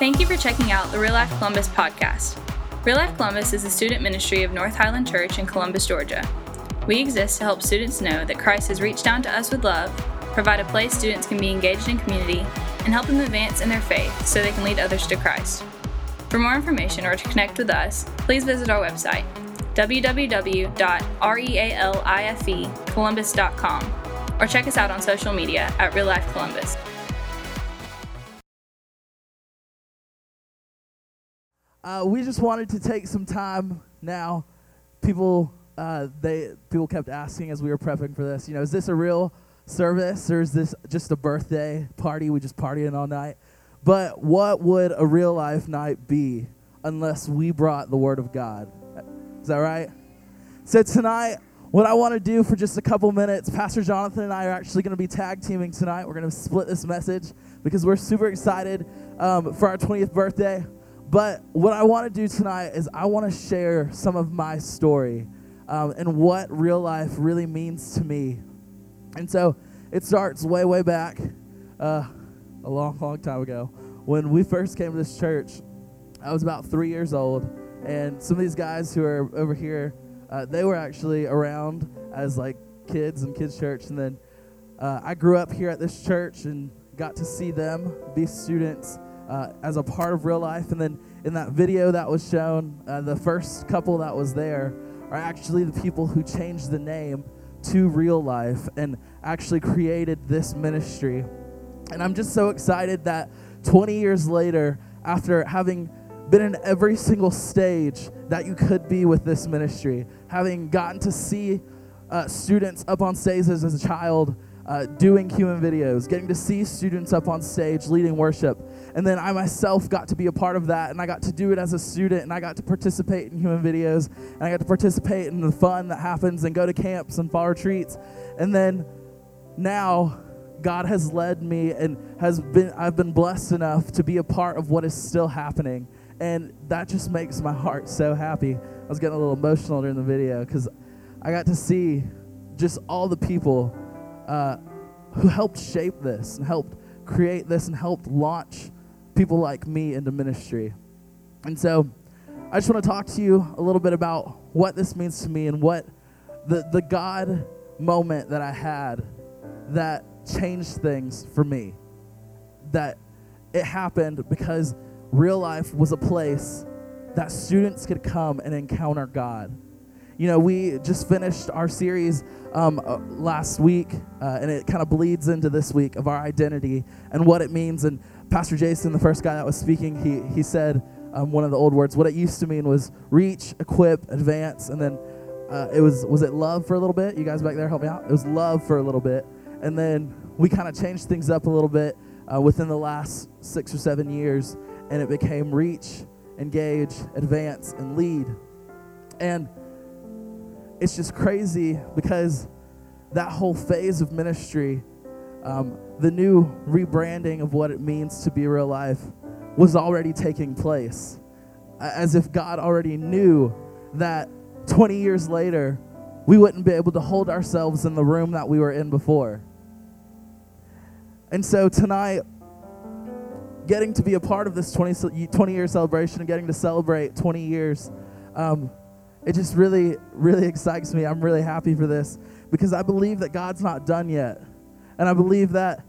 Thank you for checking out the Real Life Columbus podcast. Real Life Columbus is a student ministry of North Highland Church in Columbus, Georgia. We exist to help students know that Christ has reached down to us with love, provide a place students can be engaged in community, and help them advance in their faith so they can lead others to Christ. For more information or to connect with us, please visit our website, www.realifecolumbus.com, or check us out on social media at Real Life Columbus. Uh, we just wanted to take some time now. People, uh, they people kept asking as we were prepping for this. You know, is this a real service or is this just a birthday party? We just partying all night. But what would a real life night be unless we brought the Word of God? Is that right? So tonight, what I want to do for just a couple minutes, Pastor Jonathan and I are actually going to be tag teaming tonight. We're going to split this message because we're super excited um, for our 20th birthday. But what I want to do tonight is I want to share some of my story um, and what real life really means to me. And so it starts way, way back, uh, a long, long time ago. When we first came to this church, I was about three years old, and some of these guys who are over here, uh, they were actually around as like kids in kids' church. And then uh, I grew up here at this church and got to see them be students uh, as a part of real life. And then in that video that was shown, uh, the first couple that was there are actually the people who changed the name to real life and actually created this ministry. And I'm just so excited that 20 years later, after having been in every single stage that you could be with this ministry, having gotten to see uh, students up on stages as a child uh, doing human videos, getting to see students up on stage leading worship. And then I myself got to be a part of that, and I got to do it as a student, and I got to participate in human videos, and I got to participate in the fun that happens and go to camps and fall retreats. And then now, God has led me and has been I've been blessed enough to be a part of what is still happening. And that just makes my heart so happy. I was getting a little emotional during the video because I got to see just all the people uh, who helped shape this and helped create this and helped launch people like me into ministry. And so I just want to talk to you a little bit about what this means to me and what the, the God moment that I had that changed things for me. That it happened because real life was a place that students could come and encounter God. You know, we just finished our series um, uh, last week, uh, and it kind of bleeds into this week of our identity and what it means. And Pastor Jason, the first guy that was speaking, he, he said um, one of the old words. What it used to mean was reach, equip, advance, and then uh, it was was it love for a little bit. You guys back there, help me out. It was love for a little bit, and then we kind of changed things up a little bit uh, within the last six or seven years, and it became reach, engage, advance, and lead. And it's just crazy because that whole phase of ministry um, the new rebranding of what it means to be real life was already taking place. As if God already knew that 20 years later, we wouldn't be able to hold ourselves in the room that we were in before. And so tonight, getting to be a part of this 20, 20 year celebration and getting to celebrate 20 years, um, it just really, really excites me. I'm really happy for this because I believe that God's not done yet. And I believe that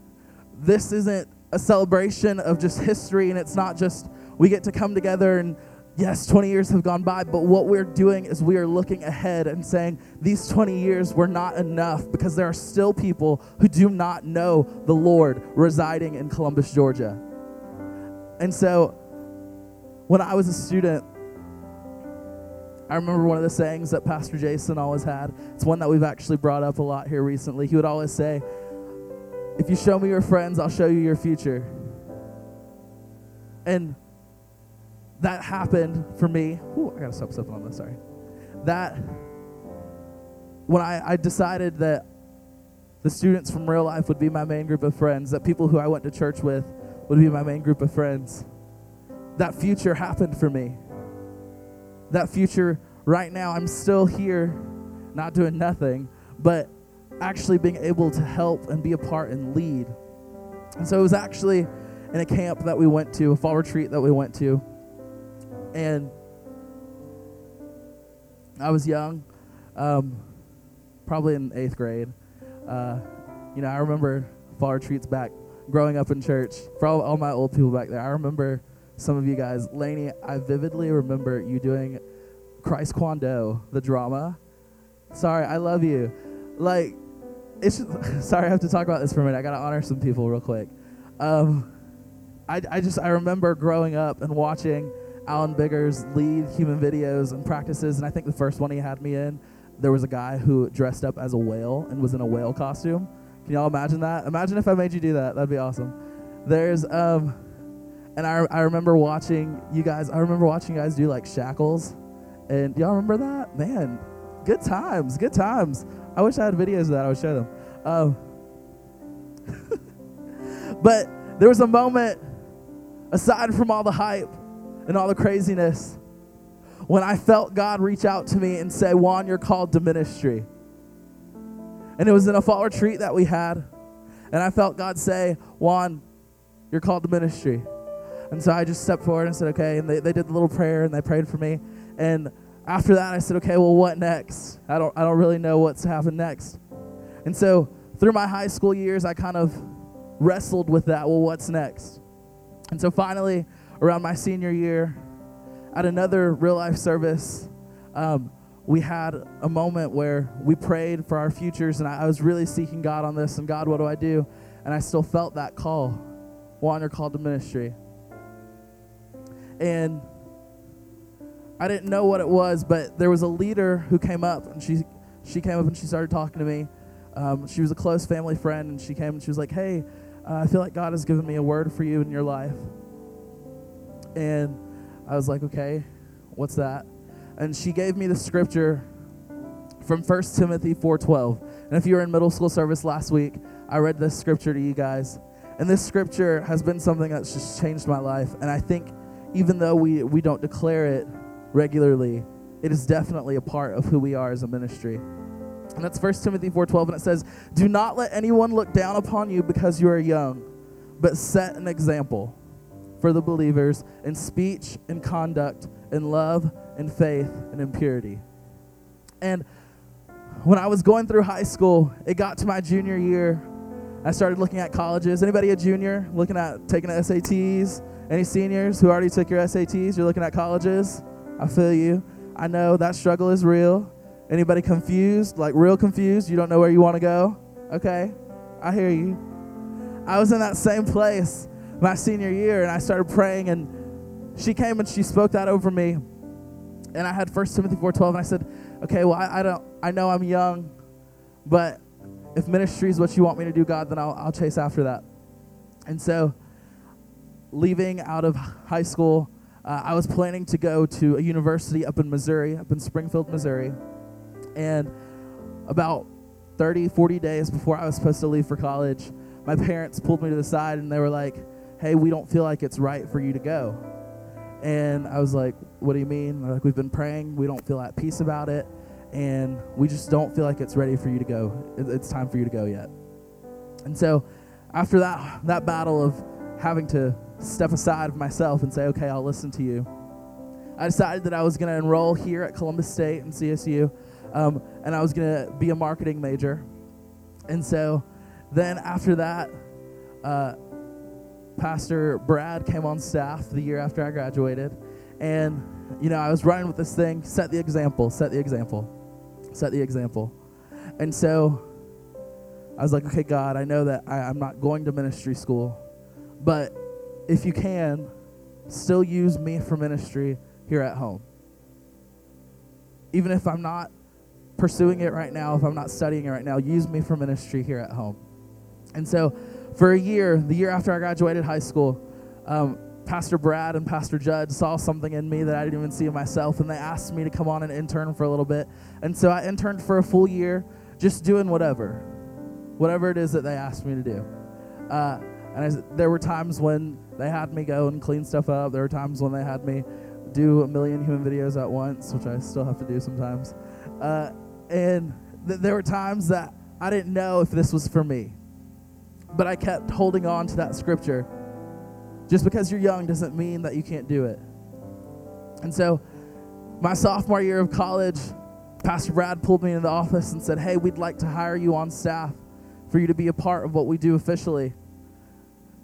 this isn't a celebration of just history and it's not just we get to come together and yes, 20 years have gone by, but what we're doing is we are looking ahead and saying these 20 years were not enough because there are still people who do not know the Lord residing in Columbus, Georgia. And so when I was a student, I remember one of the sayings that Pastor Jason always had. It's one that we've actually brought up a lot here recently. He would always say, if you show me your friends, I'll show you your future. And that happened for me. Ooh, I gotta stop stepping on this, sorry. That, when I, I decided that the students from real life would be my main group of friends, that people who I went to church with would be my main group of friends, that future happened for me. That future, right now, I'm still here, not doing nothing, but actually being able to help and be a part and lead. And so it was actually in a camp that we went to, a fall retreat that we went to. And I was young, um, probably in eighth grade. Uh, you know, I remember fall retreats back growing up in church. For all, all my old people back there, I remember some of you guys. Lainey, I vividly remember you doing Christ Kwando, the drama. Sorry, I love you. Like, it's just, sorry I have to talk about this for a minute. I gotta honor some people real quick. Um, I, I just I remember growing up and watching Alan Biggers lead human videos and practices, and I think the first one he had me in, there was a guy who dressed up as a whale and was in a whale costume. Can y'all imagine that? Imagine if I made you do that. That'd be awesome. There's um, and I I remember watching you guys. I remember watching you guys do like shackles, and y'all remember that? Man, good times, good times. I wish I had videos of that. I would show them. Um, but there was a moment, aside from all the hype and all the craziness, when I felt God reach out to me and say, Juan, you're called to ministry. And it was in a fall retreat that we had. And I felt God say, Juan, you're called to ministry. And so I just stepped forward and said, okay. And they, they did the little prayer and they prayed for me. And after that, I said, okay, well, what next? I don't, I don't really know what's to happen next. And so through my high school years, I kind of wrestled with that. Well, what's next? And so finally, around my senior year, at another real life service, um, we had a moment where we prayed for our futures, and I, I, was really seeking God on this. And God, what do I do? And I still felt that call. Wander called to ministry. And I didn't know what it was, but there was a leader who came up, and she she came up and she started talking to me. Um, she was a close family friend, and she came and she was like, "Hey, uh, I feel like God has given me a word for you in your life." And I was like, "Okay, what's that?" And she gave me the scripture from 1 Timothy 4:12. And if you were in middle school service last week, I read this scripture to you guys. And this scripture has been something that's just changed my life. And I think even though we, we don't declare it regularly, it is definitely a part of who we are as a ministry. And that's 1 Timothy 4:12 and it says, "Do not let anyone look down upon you because you are young, but set an example for the believers in speech and conduct, in love and faith and in purity." And when I was going through high school, it got to my junior year. I started looking at colleges. Anybody a junior looking at taking SATs? Any seniors who already took your SATs? You're looking at colleges? I feel you. I know that struggle is real. Anybody confused? Like real confused? You don't know where you want to go? Okay. I hear you. I was in that same place my senior year and I started praying and she came and she spoke that over me. And I had 1 Timothy 4:12 and I said, "Okay, well I, I don't I know I'm young, but if ministry is what you want me to do, God, then I'll, I'll chase after that." And so leaving out of high school, uh, I was planning to go to a university up in Missouri, up in Springfield, Missouri. And about 30, 40 days before I was supposed to leave for college, my parents pulled me to the side and they were like, hey, we don't feel like it's right for you to go. And I was like, what do you mean? They're like, we've been praying, we don't feel at peace about it, and we just don't feel like it's ready for you to go. It's time for you to go yet. And so after that, that battle of having to step aside of myself and say, okay, I'll listen to you. I decided that I was going to enroll here at Columbus State and CSU, um, and I was going to be a marketing major. And so then after that, uh, Pastor Brad came on staff the year after I graduated. And, you know, I was running with this thing set the example, set the example, set the example. And so I was like, okay, God, I know that I, I'm not going to ministry school, but if you can, still use me for ministry here at home. Even if I'm not pursuing it right now, if I'm not studying it right now, use me for ministry here at home. And so, for a year, the year after I graduated high school, um, Pastor Brad and Pastor Judd saw something in me that I didn't even see in myself, and they asked me to come on and intern for a little bit. And so I interned for a full year, just doing whatever, whatever it is that they asked me to do. Uh, and I, there were times when they had me go and clean stuff up. There were times when they had me do a million human videos at once, which I still have to do sometimes. Uh, and th- there were times that I didn't know if this was for me. But I kept holding on to that scripture Just because you're young doesn't mean that you can't do it. And so, my sophomore year of college, Pastor Brad pulled me into the office and said, Hey, we'd like to hire you on staff for you to be a part of what we do officially.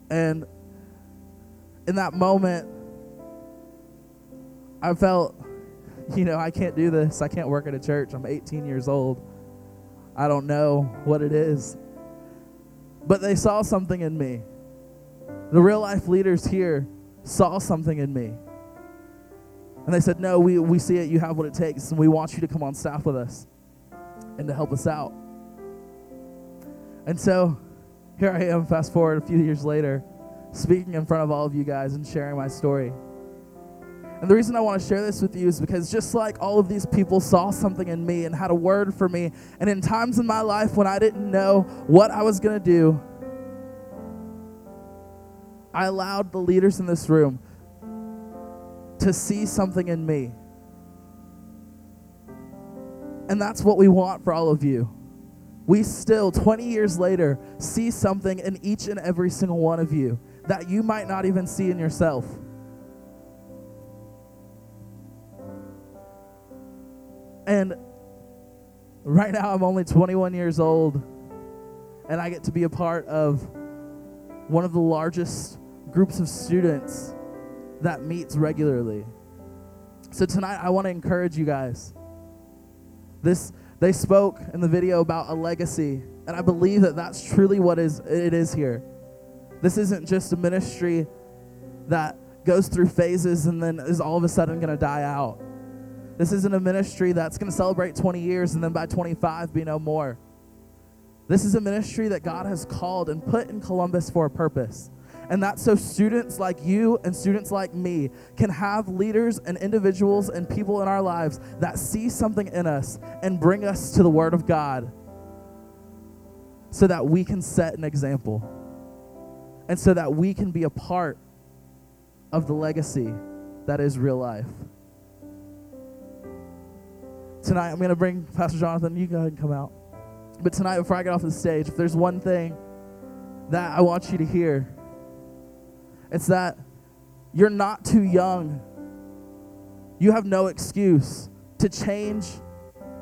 And in that moment, I felt, you know, I can't do this. I can't work at a church. I'm 18 years old. I don't know what it is. But they saw something in me. The real life leaders here saw something in me. And they said, No, we, we see it. You have what it takes. And we want you to come on staff with us and to help us out. And so here I am, fast forward a few years later, speaking in front of all of you guys and sharing my story. And the reason I want to share this with you is because just like all of these people saw something in me and had a word for me, and in times in my life when I didn't know what I was going to do, I allowed the leaders in this room to see something in me. And that's what we want for all of you. We still, 20 years later, see something in each and every single one of you that you might not even see in yourself. And right now, I'm only 21 years old, and I get to be a part of one of the largest groups of students that meets regularly. So tonight, I want to encourage you guys. This they spoke in the video about a legacy, and I believe that that's truly what is it is here. This isn't just a ministry that goes through phases and then is all of a sudden going to die out. This isn't a ministry that's going to celebrate 20 years and then by 25 be no more. This is a ministry that God has called and put in Columbus for a purpose. And that's so students like you and students like me can have leaders and individuals and people in our lives that see something in us and bring us to the Word of God so that we can set an example and so that we can be a part of the legacy that is real life tonight, I'm going to bring Pastor Jonathan. You go ahead and come out. But tonight, before I get off the stage, if there's one thing that I want you to hear, it's that you're not too young. You have no excuse to change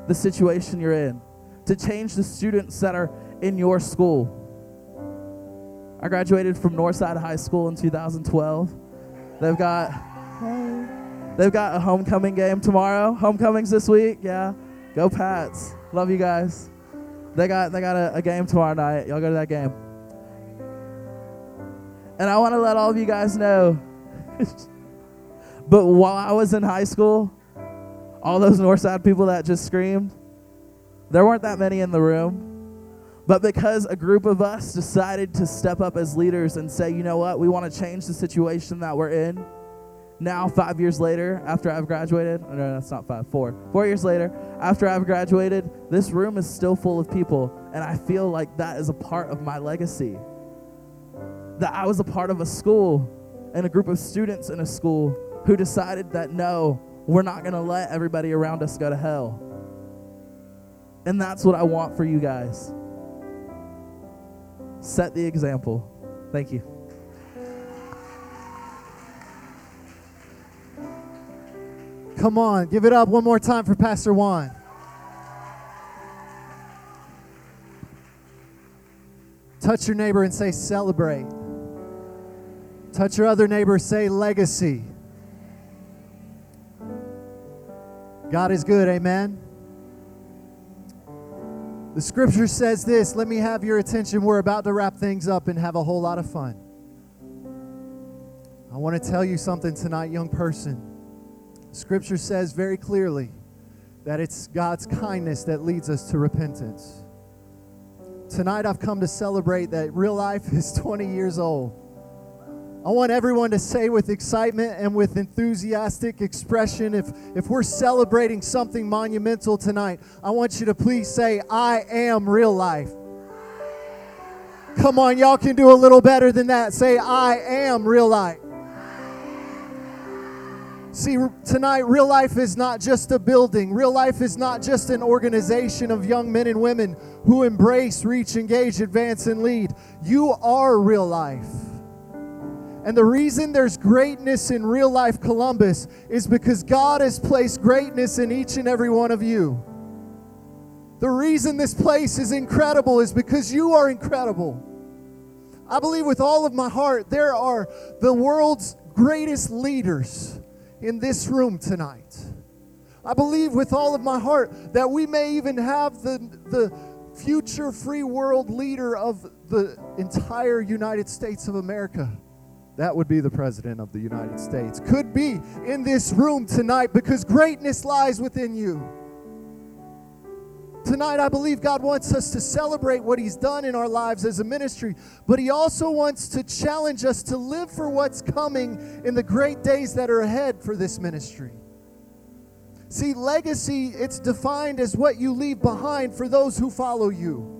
the situation you're in, to change the students that are in your school. I graduated from Northside High School in 2012. They've got They've got a homecoming game tomorrow. Homecomings this week. Yeah. Go Pats. Love you guys. They got they got a, a game tomorrow night. Y'all go to that game. And I want to let all of you guys know. but while I was in high school, all those Northside people that just screamed, there weren't that many in the room. But because a group of us decided to step up as leaders and say, you know what, we want to change the situation that we're in now, five years later, after I've graduated, oh, no, that's not five, four. Four years later, after I've graduated, this room is still full of people, and I feel like that is a part of my legacy. That I was a part of a school and a group of students in a school who decided that no, we're not going to let everybody around us go to hell. And that's what I want for you guys. Set the example. Thank you. Come on, give it up one more time for Pastor Juan. Touch your neighbor and say, celebrate. Touch your other neighbor, say, legacy. God is good, amen. The scripture says this. Let me have your attention. We're about to wrap things up and have a whole lot of fun. I want to tell you something tonight, young person. Scripture says very clearly that it's God's kindness that leads us to repentance. Tonight, I've come to celebrate that real life is 20 years old. I want everyone to say with excitement and with enthusiastic expression if, if we're celebrating something monumental tonight, I want you to please say, I am real life. Come on, y'all can do a little better than that. Say, I am real life. See, tonight, real life is not just a building. Real life is not just an organization of young men and women who embrace, reach, engage, advance, and lead. You are real life. And the reason there's greatness in real life Columbus is because God has placed greatness in each and every one of you. The reason this place is incredible is because you are incredible. I believe with all of my heart there are the world's greatest leaders in this room tonight. I believe with all of my heart that we may even have the, the future free world leader of the entire United States of America that would be the President of the United States, could be in this room tonight because greatness lies within you. Tonight, I believe God wants us to celebrate what He's done in our lives as a ministry, but He also wants to challenge us to live for what's coming in the great days that are ahead for this ministry. See, legacy, it's defined as what you leave behind for those who follow you.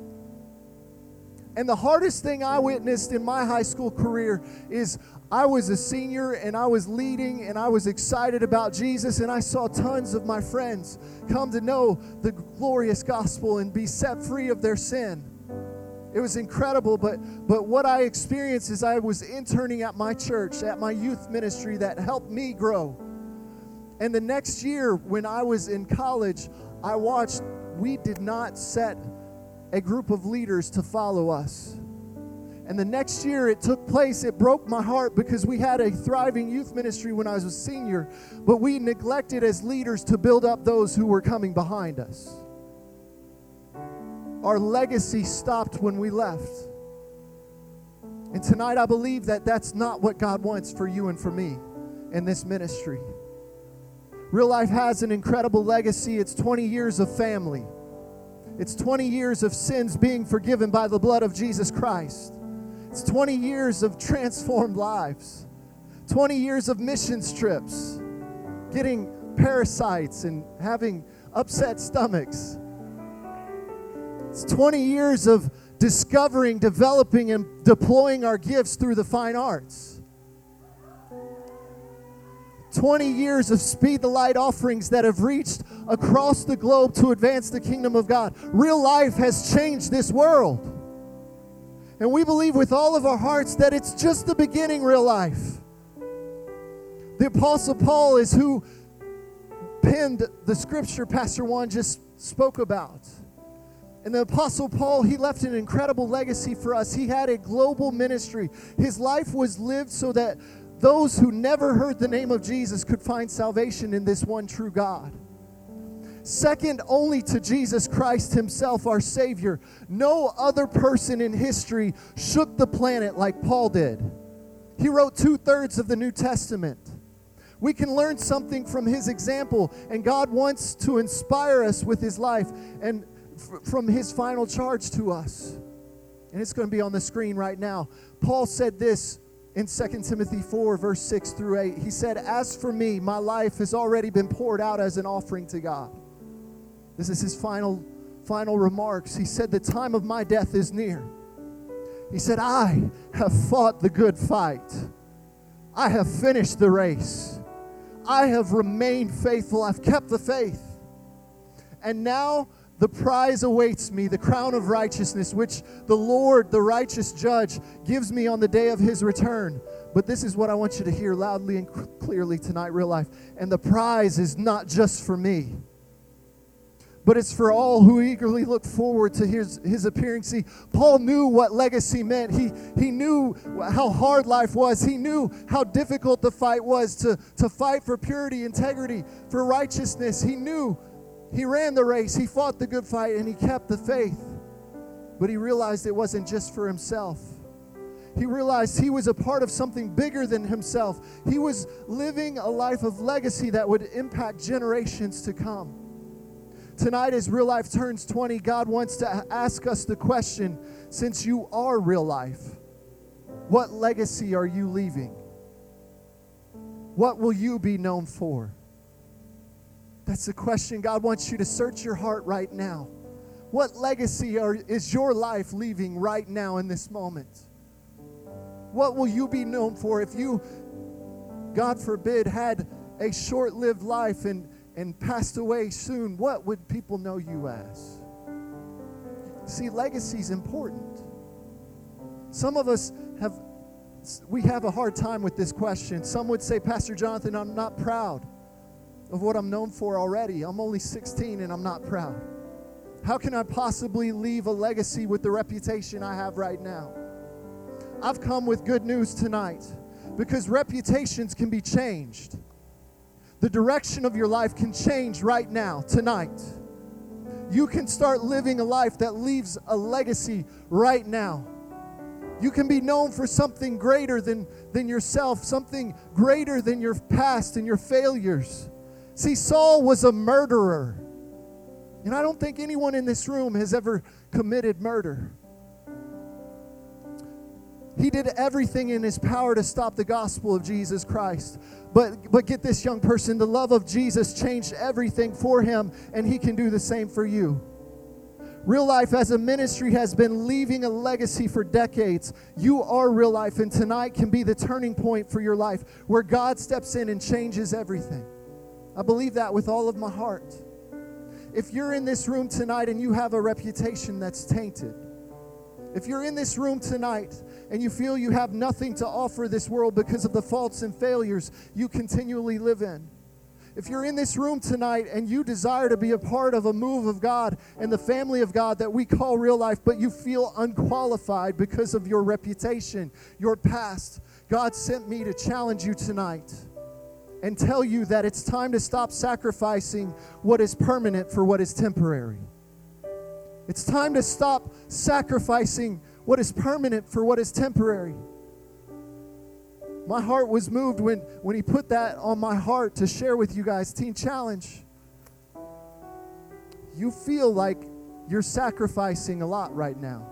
And the hardest thing I witnessed in my high school career is I was a senior and I was leading and I was excited about Jesus, and I saw tons of my friends come to know the glorious gospel and be set free of their sin. It was incredible, but, but what I experienced is I was interning at my church, at my youth ministry that helped me grow. And the next year, when I was in college, I watched, we did not set a group of leaders to follow us. And the next year it took place, it broke my heart because we had a thriving youth ministry when I was a senior, but we neglected as leaders to build up those who were coming behind us. Our legacy stopped when we left. And tonight I believe that that's not what God wants for you and for me in this ministry. Real life has an incredible legacy. It's 20 years of family. It's 20 years of sins being forgiven by the blood of Jesus Christ. It's 20 years of transformed lives. 20 years of missions trips, getting parasites and having upset stomachs. It's 20 years of discovering, developing, and deploying our gifts through the fine arts. 20 years of Speed the Light offerings that have reached across the globe to advance the kingdom of God. Real life has changed this world. And we believe with all of our hearts that it's just the beginning, real life. The Apostle Paul is who penned the scripture Pastor Juan just spoke about. And the Apostle Paul, he left an incredible legacy for us. He had a global ministry. His life was lived so that those who never heard the name of Jesus could find salvation in this one true God. Second only to Jesus Christ Himself, our Savior, no other person in history shook the planet like Paul did. He wrote two thirds of the New Testament. We can learn something from his example, and God wants to inspire us with his life and f- from his final charge to us. And it's going to be on the screen right now. Paul said this in 2 Timothy 4, verse 6 through 8. He said, As for me, my life has already been poured out as an offering to God. This is his final, final remarks. He said, The time of my death is near. He said, I have fought the good fight. I have finished the race. I have remained faithful. I've kept the faith. And now the prize awaits me, the crown of righteousness, which the Lord, the righteous judge, gives me on the day of his return. But this is what I want you to hear loudly and clearly tonight, real life. And the prize is not just for me, but it's for all who eagerly look forward to his, his appearing. See, Paul knew what legacy meant. He, he knew how hard life was. He knew how difficult the fight was to, to fight for purity, integrity, for righteousness. He knew he ran the race, he fought the good fight, and he kept the faith. But he realized it wasn't just for himself. He realized he was a part of something bigger than himself. He was living a life of legacy that would impact generations to come. Tonight, as Real Life turns 20, God wants to ask us the question since you are real life, what legacy are you leaving? What will you be known for? That's the question God wants you to search your heart right now. What legacy are, is your life leaving right now in this moment? What will you be known for if you, God forbid, had a short lived life and, and passed away soon? What would people know you as? See, legacy is important. Some of us have we have a hard time with this question. Some would say, Pastor Jonathan, I'm not proud of what I'm known for already. I'm only 16 and I'm not proud. How can I possibly leave a legacy with the reputation I have right now? I've come with good news tonight because reputations can be changed. The direction of your life can change right now, tonight. You can start living a life that leaves a legacy right now. You can be known for something greater than, than yourself, something greater than your past and your failures. See, Saul was a murderer. And I don't think anyone in this room has ever committed murder. He did everything in his power to stop the gospel of Jesus Christ. But, but get this, young person, the love of Jesus changed everything for him, and he can do the same for you. Real Life as a ministry has been leaving a legacy for decades. You are Real Life, and tonight can be the turning point for your life where God steps in and changes everything. I believe that with all of my heart. If you're in this room tonight and you have a reputation that's tainted, if you're in this room tonight and you feel you have nothing to offer this world because of the faults and failures you continually live in, if you're in this room tonight and you desire to be a part of a move of God and the family of God that we call real life, but you feel unqualified because of your reputation, your past, God sent me to challenge you tonight and tell you that it's time to stop sacrificing what is permanent for what is temporary. It's time to stop sacrificing what is permanent for what is temporary. My heart was moved when, when he put that on my heart to share with you guys. Teen Challenge. You feel like you're sacrificing a lot right now.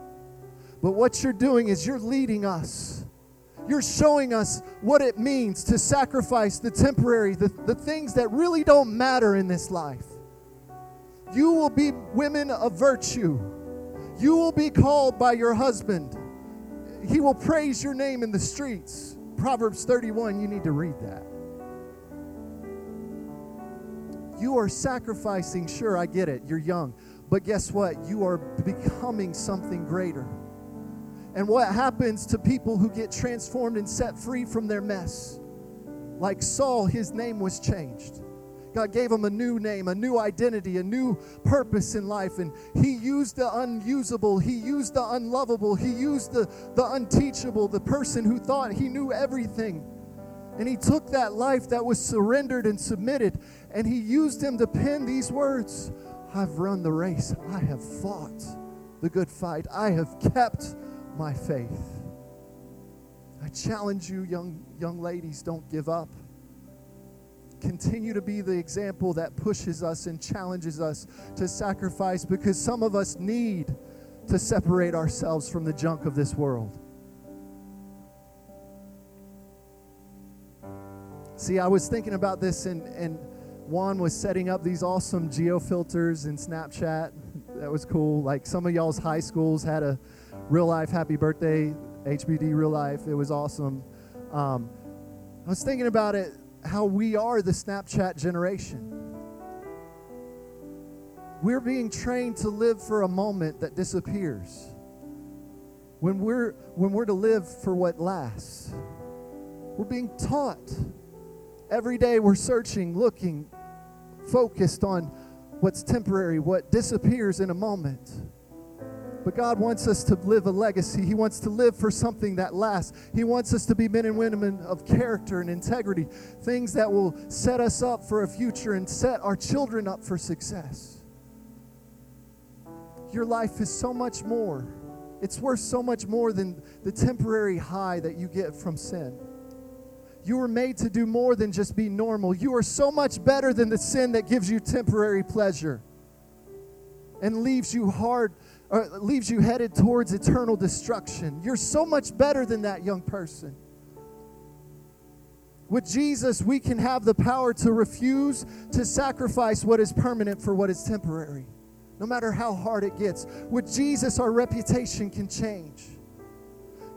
But what you're doing is you're leading us. You're showing us what it means to sacrifice the temporary, the, the things that really don't matter in this life. You will be women of virtue. You will be called by your husband. He will praise your name in the streets. Proverbs 31, you need to read that. You are sacrificing, sure, I get it, you're young. But guess what? You are becoming something greater. And what happens to people who get transformed and set free from their mess? Like Saul, his name was changed. God gave him a new name, a new identity, a new purpose in life. And he used the unusable, he used the unlovable, he used the, the unteachable, the person who thought he knew everything. And he took that life that was surrendered and submitted, and he used him to pen these words I've run the race, I have fought the good fight, I have kept my faith. I challenge you, young, young ladies, don't give up continue to be the example that pushes us and challenges us to sacrifice because some of us need to separate ourselves from the junk of this world. See, I was thinking about this, and, and Juan was setting up these awesome geo filters in Snapchat. That was cool. Like some of y'all's high schools had a real life happy birthday, HBD real life. It was awesome. Um, I was thinking about it how we are the Snapchat generation. We're being trained to live for a moment that disappears. When we're, when we're to live for what lasts, we're being taught. Every day we're searching, looking, focused on what's temporary, what disappears in a moment. But God wants us to live a legacy. He wants to live for something that lasts. He wants us to be men and women of character and integrity, things that will set us up for a future and set our children up for success. Your life is so much more. It's worth so much more than the temporary high that you get from sin. You were made to do more than just be normal. You are so much better than the sin that gives you temporary pleasure and leaves you hard or leaves you headed towards eternal destruction. You're so much better than that young person. With Jesus, we can have the power to refuse to sacrifice what is permanent for what is temporary, no matter how hard it gets. With Jesus, our reputation can change.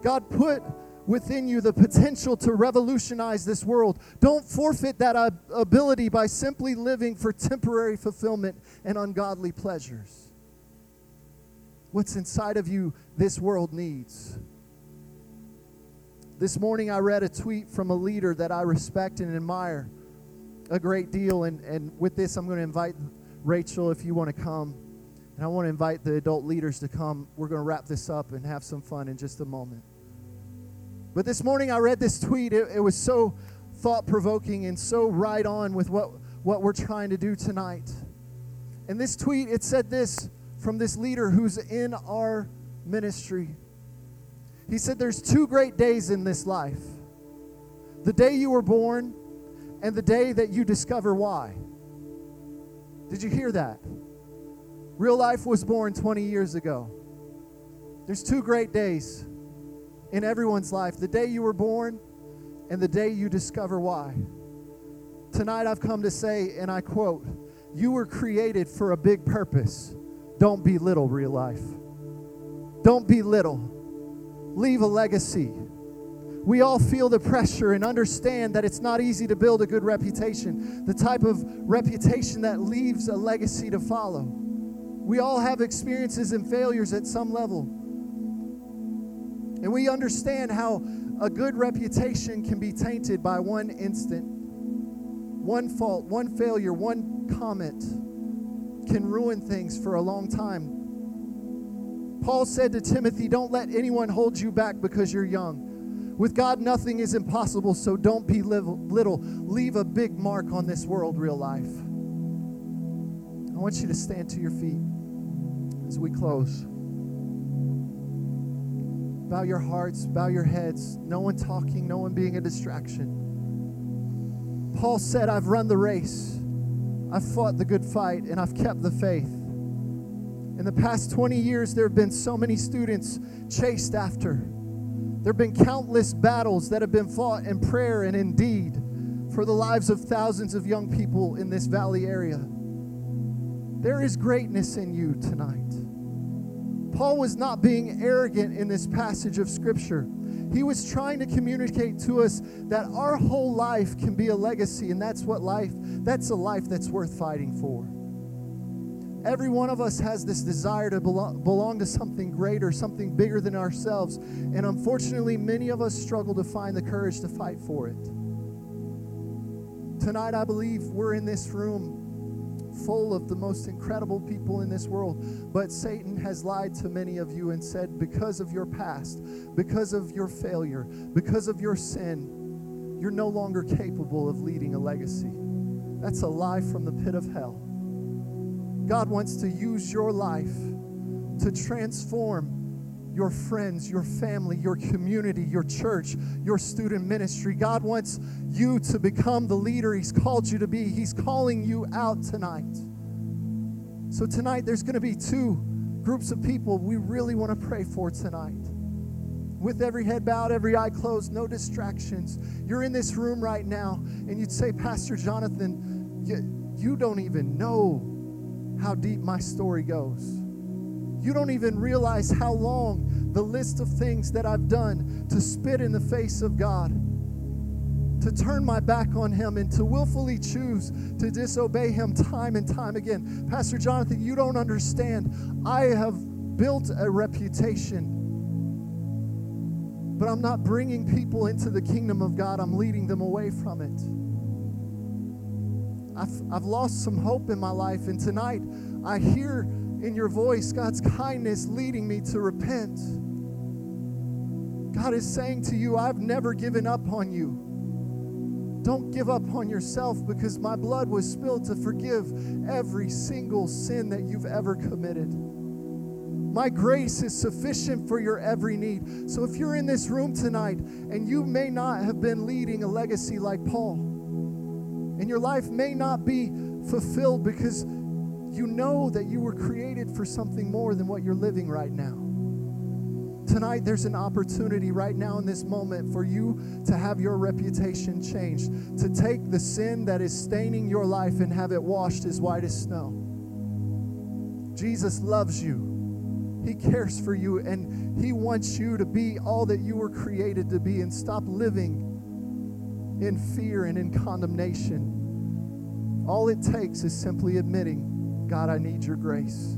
God put within you the potential to revolutionize this world. Don't forfeit that ability by simply living for temporary fulfillment and ungodly pleasures. What's inside of you, this world needs. This morning I read a tweet from a leader that I respect and admire a great deal. And, and with this, I'm going to invite Rachel if you want to come. And I want to invite the adult leaders to come. We're going to wrap this up and have some fun in just a moment. But this morning I read this tweet. It, it was so thought provoking and so right on with what, what we're trying to do tonight. And this tweet, it said this from this leader who's in our ministry. He said, There's two great days in this life the day you were born and the day that you discover why. Did you hear that? Real life was born 20 years ago. There's two great days in everyone's life the day you were born and the day you discover why. Tonight I've come to say, and I quote, You were created for a big purpose. Don't belittle real life. Don't belittle. Leave a legacy. We all feel the pressure and understand that it's not easy to build a good reputation, the type of reputation that leaves a legacy to follow. We all have experiences and failures at some level. And we understand how a good reputation can be tainted by one instant, one fault, one failure, one comment can ruin things for a long time. Paul said to Timothy, Don't let anyone hold you back because you're young. With God, nothing is impossible, so don't be little. Leave a big mark on this world, real life. I want you to stand to your feet as we close. Bow your hearts, bow your heads. No one talking, no one being a distraction. Paul said, I've run the race. I've fought the good fight and I've kept the faith. In the past 20 years, there have been so many students chased after. There have been countless battles that have been fought in prayer and in deed for the lives of thousands of young people in this valley area. There is greatness in you tonight. Paul was not being arrogant in this passage of Scripture. He was trying to communicate to us that our whole life can be a legacy, and that's what life, that's a life that's worth fighting for. Every one of us has this desire to belong, belong to something greater, something bigger than ourselves. And unfortunately, many of us struggle to find the courage to fight for it. Tonight, I believe we're in this room full of the most incredible people in this world. But Satan has lied to many of you and said, because of your past, because of your failure, because of your sin, you're no longer capable of leading a legacy. That's a lie from the pit of hell. God wants to use your life to transform your friends, your family, your community, your church, your student ministry. God wants you to become the leader He's called you to be. He's calling you out tonight. So, tonight, there's going to be two groups of people we really want to pray for tonight. With every head bowed, every eye closed, no distractions. You're in this room right now, and you'd say, Pastor Jonathan, you, you don't even know how deep my story goes. You don't even realize how long the list of things that I've done to spit in the face of God, to turn my back on Him, and to willfully choose to disobey Him time and time again. Pastor Jonathan, you don't understand. I have built a reputation, but I'm not bringing people into the kingdom of God, I'm leading them away from it. I've, I've lost some hope in my life. And tonight, I hear in your voice God's kindness leading me to repent. God is saying to you, I've never given up on you. Don't give up on yourself because my blood was spilled to forgive every single sin that you've ever committed. My grace is sufficient for your every need. So if you're in this room tonight and you may not have been leading a legacy like Paul, and your life may not be fulfilled because you know that you were created for something more than what you're living right now. Tonight, there's an opportunity right now in this moment for you to have your reputation changed, to take the sin that is staining your life and have it washed as white as snow. Jesus loves you. He cares for you and He wants you to be all that you were created to be and stop living in fear and in condemnation. All it takes is simply admitting, God, I need your grace.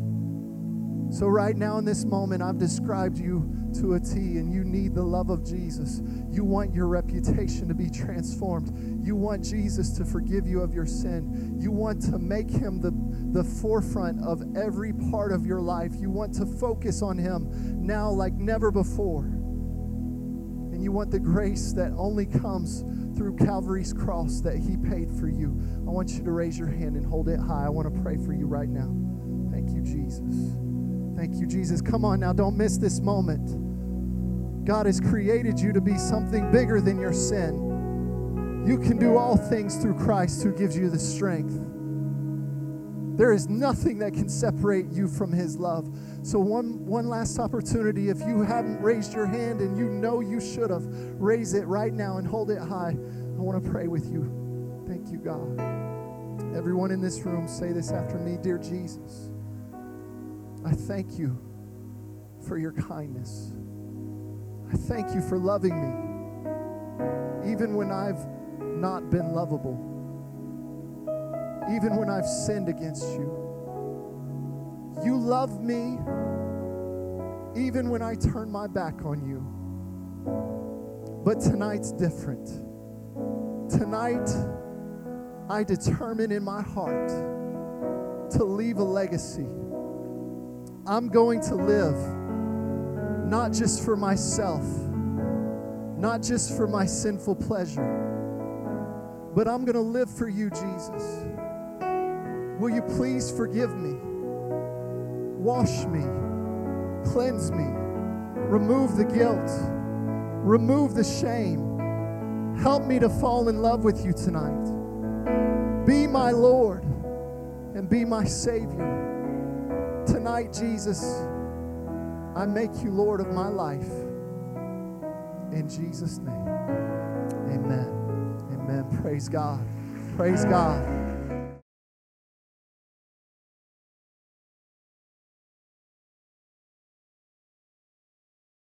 So, right now in this moment, I've described you to a T, and you need the love of Jesus. You want your reputation to be transformed. You want Jesus to forgive you of your sin. You want to make him the, the forefront of every part of your life. You want to focus on him now like never before. And you want the grace that only comes through Calvary's cross that he paid for you. I want you to raise your hand and hold it high. I want to pray for you right now. Thank you, Jesus. Thank you, Jesus. Come on now, don't miss this moment. God has created you to be something bigger than your sin. You can do all things through Christ who gives you the strength. There is nothing that can separate you from his love. So one one last opportunity if you haven't raised your hand and you know you should have, raise it right now and hold it high. I want to pray with you. Thank you, God. Everyone in this room say this after me, dear Jesus. I thank you for your kindness. I thank you for loving me, even when I've not been lovable, even when I've sinned against you. You love me even when I turn my back on you. But tonight's different. Tonight, I determine in my heart to leave a legacy I'm going to live not just for myself, not just for my sinful pleasure, but I'm going to live for you, Jesus. Will you please forgive me? Wash me, cleanse me, remove the guilt, remove the shame. Help me to fall in love with you tonight. Be my Lord and be my Savior. Tonight, Jesus, I make you Lord of my life. In Jesus' name, amen. Amen. Praise God. Praise God.